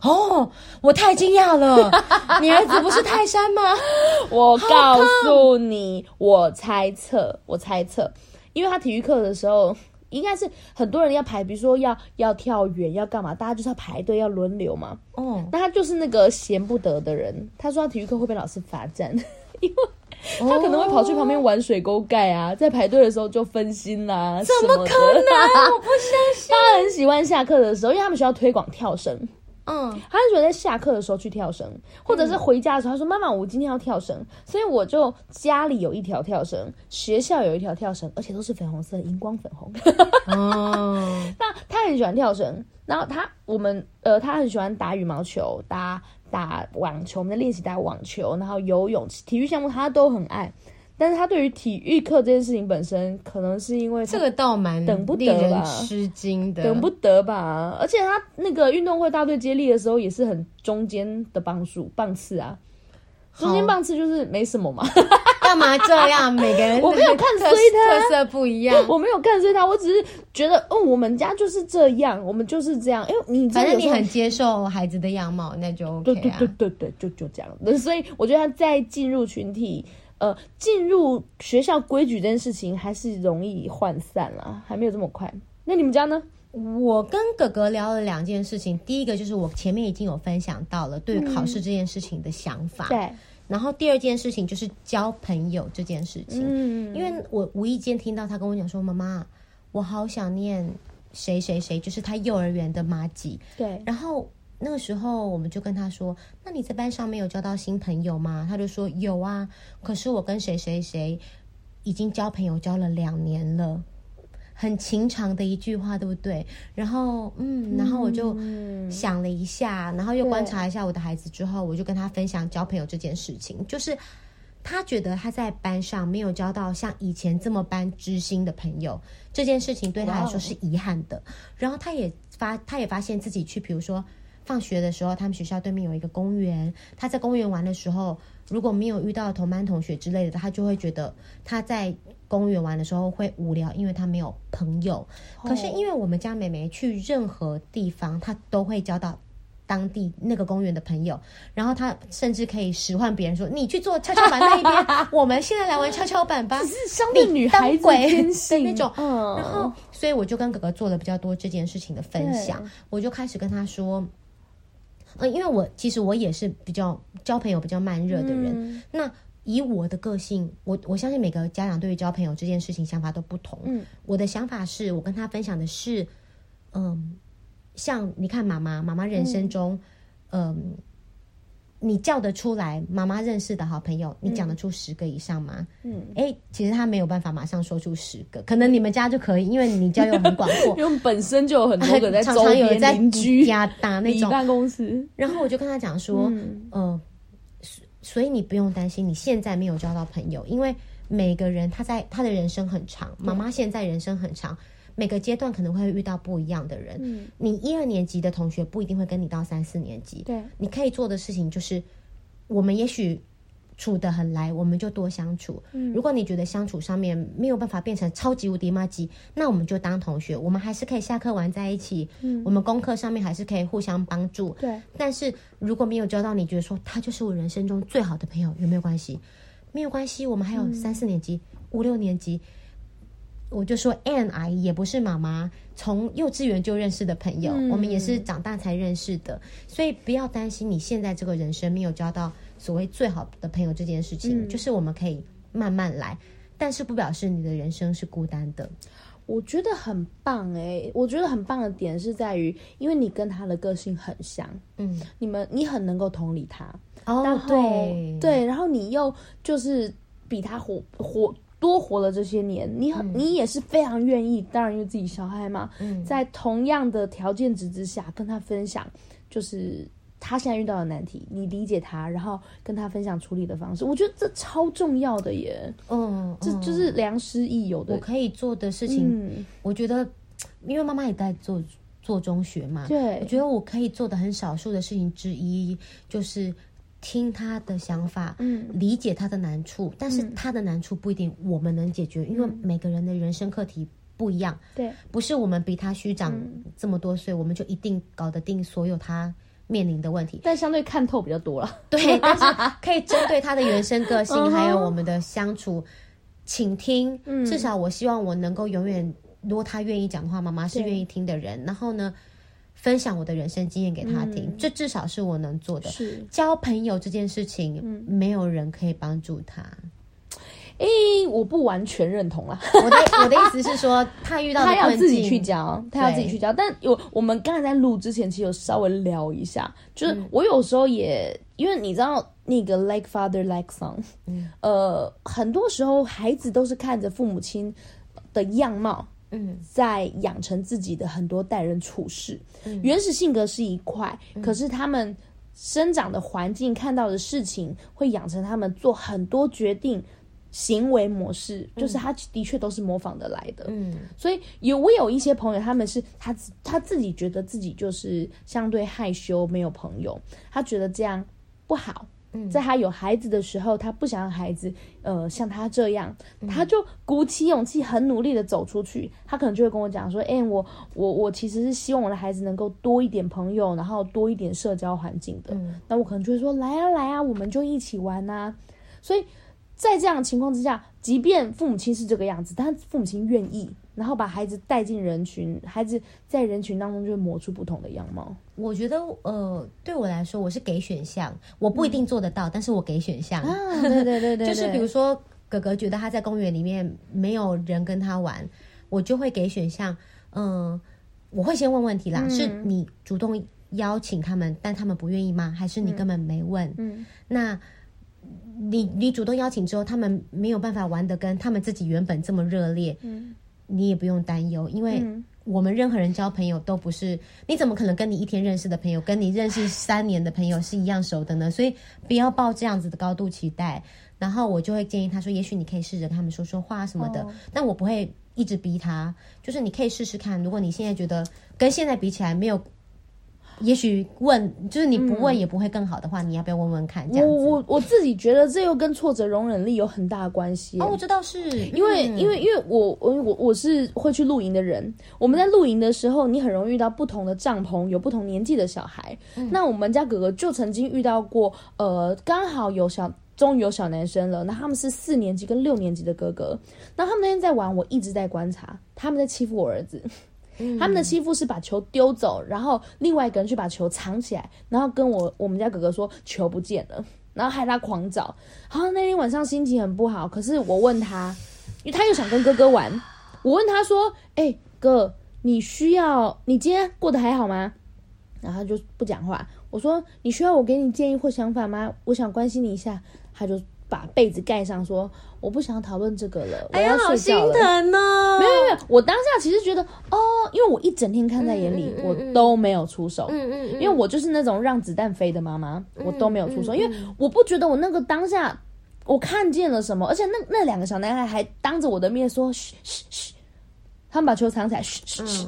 哦，我太惊讶了！你儿子不是泰山吗？我告诉你，我猜测，我猜测，因为他体育课的时候，应该是很多人要排，比如说要要跳远，要干嘛，大家就是要排队，要轮流嘛。哦，那他就是那个闲不得的人。他说他体育课会被老师罚站，因为。他可能会跑去旁边玩水沟盖啊，在排队的时候就分心啦、啊。怎么可能？我不相信。他很喜欢下课的时候，因为他们学校推广跳绳。嗯，他就觉得在下课的时候去跳绳，或者是回家的时候，他说：“妈妈，我今天要跳绳。”所以我就家里有一条跳绳，学校有一条跳绳，而且都是粉红色，荧光粉红。哦，那他很喜欢跳绳，然后他我们呃，他很喜欢打羽毛球，打。打网球，我们在练习打网球，然后游泳，体育项目他都很爱。但是他对于体育课这件事情本身，可能是因为这个倒蛮等不得吧，吃惊的，等不得吧。而且他那个运动会大队接力的时候，也是很中间的棒数棒次啊，中间棒次就是没什么嘛。干嘛这样？每个人 我没有看衰他，特色不一样。我没有看衰他，我只是觉得，哦，我们家就是这样，我们就是这样。因为你反正你很接受孩子的样貌，那就 OK 啊。对对对对对，就就这样。所以我觉得他在进入群体，呃，进入学校规矩这件事情还是容易涣散了，还没有这么快。那你们家呢？我跟哥哥聊了两件事情，第一个就是我前面已经有分享到了对于考试这件事情的想法。对。然后第二件事情就是交朋友这件事情，嗯，因为我无意间听到他跟我讲说：“妈妈，我好想念谁谁谁，就是他幼儿园的麻吉。”对。然后那个时候我们就跟他说：“那你在班上没有交到新朋友吗？”他就说：“有啊，可是我跟谁谁谁已经交朋友交了两年了。”很情长的一句话，对不对？然后，嗯，然后我就想了一下，嗯、然后又观察一下我的孩子之后，我就跟他分享交朋友这件事情。就是他觉得他在班上没有交到像以前这么般知心的朋友，这件事情对他来说是遗憾的。然后他也发，他也发现自己去，比如说放学的时候，他们学校对面有一个公园，他在公园玩的时候，如果没有遇到同班同学之类的，他就会觉得他在。公园玩的时候会无聊，因为他没有朋友。可是因为我们家妹妹去任何地方，她都会交到当地那个公园的朋友。然后她甚至可以使唤别人说：“你去做跷跷板那一边，我们现在来玩跷跷板吧。”是相对女孩子的 那种。然后，所以我就跟哥哥做了比较多这件事情的分享。我就开始跟他说：“嗯，因为我其实我也是比较交朋友比较慢热的人。那。”以我的个性，我我相信每个家长对于交朋友这件事情想法都不同。嗯，我的想法是我跟他分享的是，嗯，像你看妈妈，妈妈人生中，嗯，嗯，你叫得出来妈妈认识的好朋友，你讲得出十个以上吗？嗯，哎，其实他没有办法马上说出十个，可能你们家就可以，因为你交友很广阔，因为本身就有很多个在 周边邻居家打那种办公室。然后我就跟他讲说，嗯。呃所以你不用担心，你现在没有交到朋友，因为每个人他在他的人生很长，妈妈现在人生很长，每个阶段可能会遇到不一样的人。嗯，你一二年级的同学不一定会跟你到三四年级。对，你可以做的事情就是，我们也许处得很来，我们就多相处。嗯，如果你觉得相处上面没有办法变成超级无敌妈吉，那我们就当同学，我们还是可以下课玩在一起。嗯，我们功课上面还是可以互相帮助。对，但是如果没有交到你觉得说他就是我人生中最好的朋友，有没有关系？没有关系，我们还有三四年级、嗯、五六年级。我就说，Ann 阿姨也不是妈妈从幼稚园就认识的朋友，嗯，我们也是长大才认识的，所以不要担心你现在这个人生没有交到所谓最好的朋友这件事情，嗯，就是我们可以慢慢来，但是不表示你的人生是孤单的。我觉得很棒诶、欸，我觉得很棒的点是在于，因为你跟他的个性很像，嗯，你们你很能够同理他，哦，对对，然后你又就是比他活活。多活了这些年，你很、嗯、你也是非常愿意，当然因为自己小孩嘛，嗯、在同样的条件值之下跟他分享，就是他现在遇到的难题，你理解他，然后跟他分享处理的方式，我觉得这超重要的耶。嗯，这就是良师益友的。我可以做的事情，嗯、我觉得，因为妈妈也在做做中学嘛，对，我觉得我可以做的很少数的事情之一就是。听他的想法，嗯，理解他的难处，嗯，但是他的难处不一定我们能解决，嗯，因为每个人的人生课题不一样，对，不是我们比他虚长这么多岁，嗯，我们就一定搞得定所有他面临的问题，但相对看透比较多了，对，但是可以针对他的原生个性，还有我们的相处，请听，嗯，至少我希望我能够永远，如果他愿意讲的话，妈妈是愿意听的人，然后呢，分享我的人生经验给他听，这、嗯、至少是我能做的。是交朋友这件事情，嗯、没有人可以帮助他。诶、欸，我不完全认同啊。我的我的意思是说，他遇到他要自己去交，他要自己去交。但有我们刚才在录之前，其实有稍微聊一下，就是我有时候也、嗯、因为你知道那个 like father like son，、嗯、呃，很多时候孩子都是看着父母亲的样貌。嗯，在养成自己的很多待人处事，嗯，原始性格是一块，嗯，可是他们生长的环境看到的事情，会养成他们做很多决定行为模式，嗯，就是他的确都是模仿的来的。嗯，所以有我有一些朋友，他们是他他自己觉得自己就是相对害羞，没有朋友，他觉得这样不好。在他有孩子的时候，他不想让孩子，呃，像他这样，他就鼓起勇气，很努力的走出去。他可能就会跟我讲说：“哎、欸，我我我其实是希望我的孩子能够多一点朋友，然后多一点社交环境的。嗯”那我可能就会说：“来啊，来啊，我们就一起玩啊。”所以在这样的情况之下，即便父母亲是这个样子，但父母亲愿意。然后把孩子带进人群，孩子在人群当中就会磨出不同的样貌。我觉得，呃，对我来说，我是给选项，我不一定做得到，嗯、但是我给选项。啊，对对对 对，就是比如说，哥哥觉得他在公园里面没有人跟他玩，我就会给选项。嗯、呃，我会先问问题啦，嗯、是你主动邀请他们，但他们不愿意吗？还是你根本没问？嗯，那你你主动邀请之后，他们没有办法玩的跟他们自己原本这么热烈。嗯。你也不用担忧，因为我们任何人交朋友都不是，你怎么可能跟你一天认识的朋友，跟你认识三年的朋友是一样熟的呢？所以不要抱这样子的高度期待。然后我就会建议他说，也许你可以试着跟他们说说话什么的，但我不会一直逼他，就是你可以试试看。如果你现在觉得跟现在比起来没有。也许问就是你不问也不会更好的话，嗯、你要不要问问看？这样。我我我自己觉得这又跟挫折容忍力有很大的关系。哦，我知道是因为、嗯、因为因为我我我我是会去露营的人。我们在露营的时候，你很容易遇到不同的帐篷，有不同年纪的小孩。嗯、那我们家哥哥就曾经遇到过，呃，刚好有小，终于有小男生了。那他们是四年级跟六年级的哥哥。那他们那天在玩，我一直在观察，他们在欺负我儿子。他们的欺负是把球丢走，然后另外一个人去把球藏起来，然后跟我我们家哥哥说球不见了，然后害他狂找。好，那天晚上心情很不好，可是我问他，因为他又想跟哥哥玩，我问他说：“哎、哥，你需要你今天过得还好吗？”然后他就不讲话。我说：“你需要我给你建议或想法吗？我想关心你一下。”他就。把被子盖上，说我不想讨论这个了，我要睡觉了。哎呀，好心疼哦！没有没有，我当下其实觉得哦，因为我一整天看在眼里，嗯嗯嗯、我都没有出手，嗯嗯，嗯因为我就是那种让子弹飞的妈妈，嗯、我都没有出手，因为我不觉得我那个当下我看见了什么，而且那那两个小男孩还当着我的面说嘘嘘嘘，他们把球藏起来，嘘嘘嘘。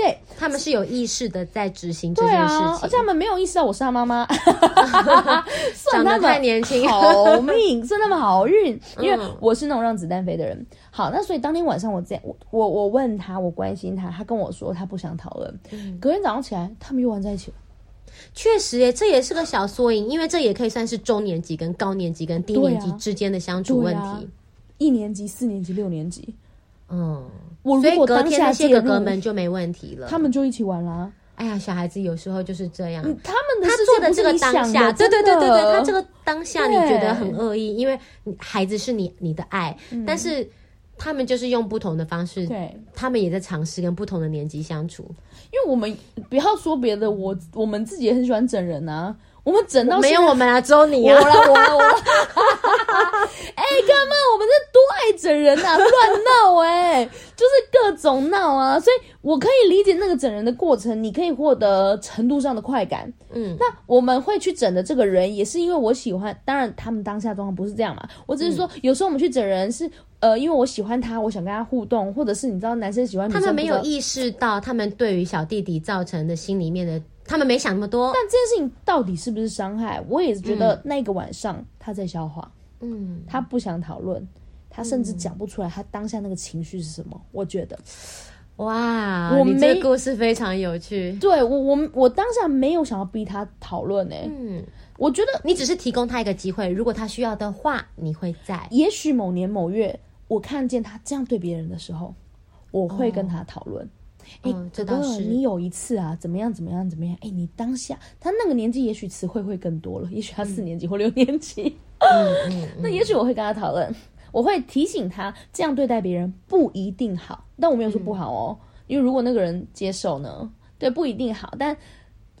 对，他们是有意识的在执行这件事情，啊、而且他们没有意识到我是他妈妈，长得太年轻，好命，算他们好运，因为我是那种让子弹飞的人。好，那所以当天晚上我在我我我问他，我关心他，他跟我说他不想讨论。嗯、隔天早上起来，他们又玩在一起了。确实，哎，这也是个小缩影，因为这也可以算是中年级跟高年级跟低年级之间的相处问题。啊啊、一年级、四年级、六年级，嗯。我如果当下那些哥哥们就没问题了，他们就一起玩啦。哎呀，小孩子有时候就是这样。他们的他做的这个当下，对对对对对，他这个当下你觉得很恶意，因为孩子是你你的爱，嗯、但是他们就是用不同的方式，对，他们也在尝试跟不同的年纪相处。因为我们不要说别的，我我们自己也很喜欢整人啊。我们整到没有我们啊，只有你啊！我了我了我了！哎，干嘛？我们这多爱整人啊，乱闹哎，就是各种闹啊！所以我可以理解那个整人的过程，你可以获得程度上的快感。嗯，那我们会去整的这个人，也是因为我喜欢。当然，他们当下状况不是这样嘛。我只是说，有时候我们去整人是呃，因为我喜欢他，我想跟他互动，或者是你知道，男生喜欢他们没有意识到他们对于小弟弟造成的心里面的。他们没想那么多，但这件事情到底是不是伤害？我也是觉得那个晚上他在消化，嗯，他不想讨论，他甚至讲不出来他当下那个情绪是什么。我觉得，哇，我没你这故事非常有趣。对我，我我当下没有想要逼他讨论诶，嗯，我觉得你只是提供他一个机会，如果他需要的话，你会在。也许某年某月，我看见他这样对别人的时候，我会跟他讨论。哦哎，这倒是。你有一次啊，怎么样？怎么样？怎么样？哎，你当下他那个年纪，也许词汇会更多了。也许他四年级或六年级，那也许我会跟他讨论，我会提醒他，这样对待别人不一定好。但我没有说不好哦，因为如果那个人接受呢，对，不一定好。但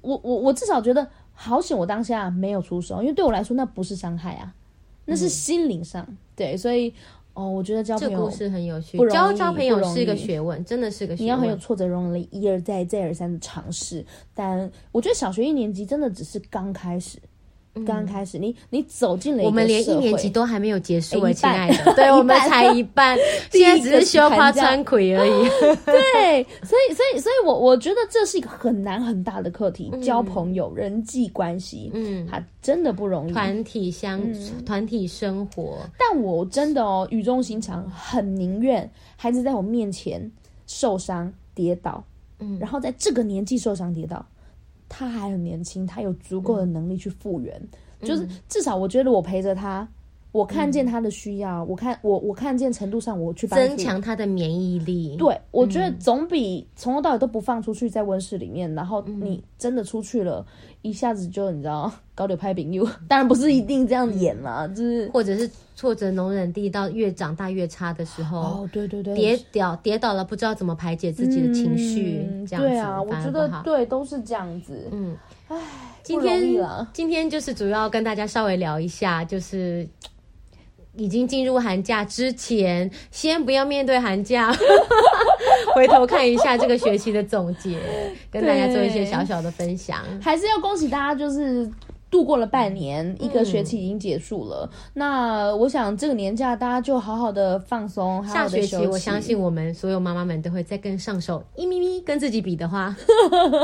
我我我至少觉得好险，我当下没有出手，因为对我来说那不是伤害啊，那是心灵上。对，所以。哦，我觉得交朋友这故事很有趣。交交朋友是一个学问，真的是个学问。你要很有挫折容易，一而再，再而三的尝试。但我觉得小学一年级真的只是刚开始。刚开始，你你走进了我们连一年级都还没有结束，亲爱的，对，我们才一半，现在只是绣花穿葵而已。对，所以所以所以我我觉得这是一个很难很大的课题，交朋友、人际关系，嗯，它真的不容易。团体相处，团体生活，但我真的哦，语重心长，很宁愿孩子在我面前受伤跌倒，嗯，然后在这个年纪受伤跌倒。他还很年轻，他有足够的能力去复原，嗯、就是至少我觉得我陪着他，我看见他的需要，嗯、我看我我看见程度上我去增强他的免疫力。对，我觉得总比从头到尾都不放出去在温室里面，然后你真的出去了，一下子就你知道高流拍饼又，当然不是一定这样演啦，就是。或者是。挫折容忍力到越长大越差的时候，哦，对对对，跌倒跌倒了，不知道怎么排解自己的情绪，嗯、这样子，对啊，我觉得对，都是这样子，嗯，唉，今天今天就是主要跟大家稍微聊一下，就是已经进入寒假之前，先不要面对寒假，回头看一下这个学期的总结，跟大家做一些小小的分享，还是要恭喜大家，就是。度过了半年，嗯、一个学期已经结束了。那我想这个年假大家就好好的放松。下学期我相信我们所有妈妈们都会再更上手一咪咪，跟自己比的话，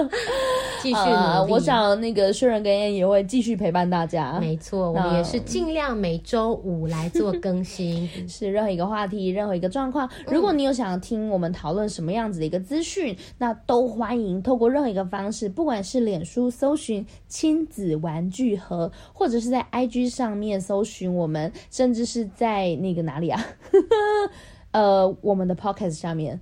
继续努力、呃。我想那个薛仁跟燕也会继续陪伴大家。没错，我们也是尽量每周五来做更新。是任何一个话题，任何一个状况，如果你有想要听我们讨论什么样子的一个资讯，嗯、那都欢迎透过任何一个方式，不管是脸书搜寻亲子玩聚合，或者是在 IG 上面搜寻我们，甚至是在那个哪里啊？呃，我们的 Podcast 下面。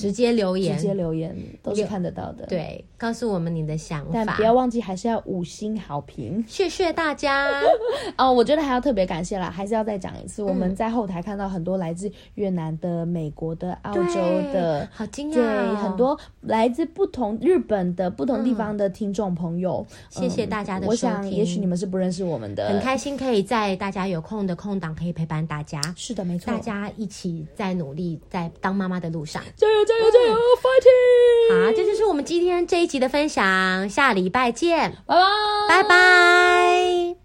直接留言，直接留言都是看得到的。对，告诉我们你的想法，但不要忘记还是要五星好评，谢谢大家。哦，我觉得还要特别感谢啦，还是要再讲一次，嗯、我们在后台看到很多来自越南的、美国的、澳洲的，好惊讶、哦，对，很多来自不同日本的不同地方的听众朋友，嗯嗯、谢谢大家的收听。我想，也许你们是不认识我们的，很开心可以在大家有空的空档可以陪伴大家。是的，没错，大家一起在努力，在当妈妈的路上，加油！加油加油，fighting！好，这就是我们今天这一集的分享，下礼拜见，拜拜，拜拜。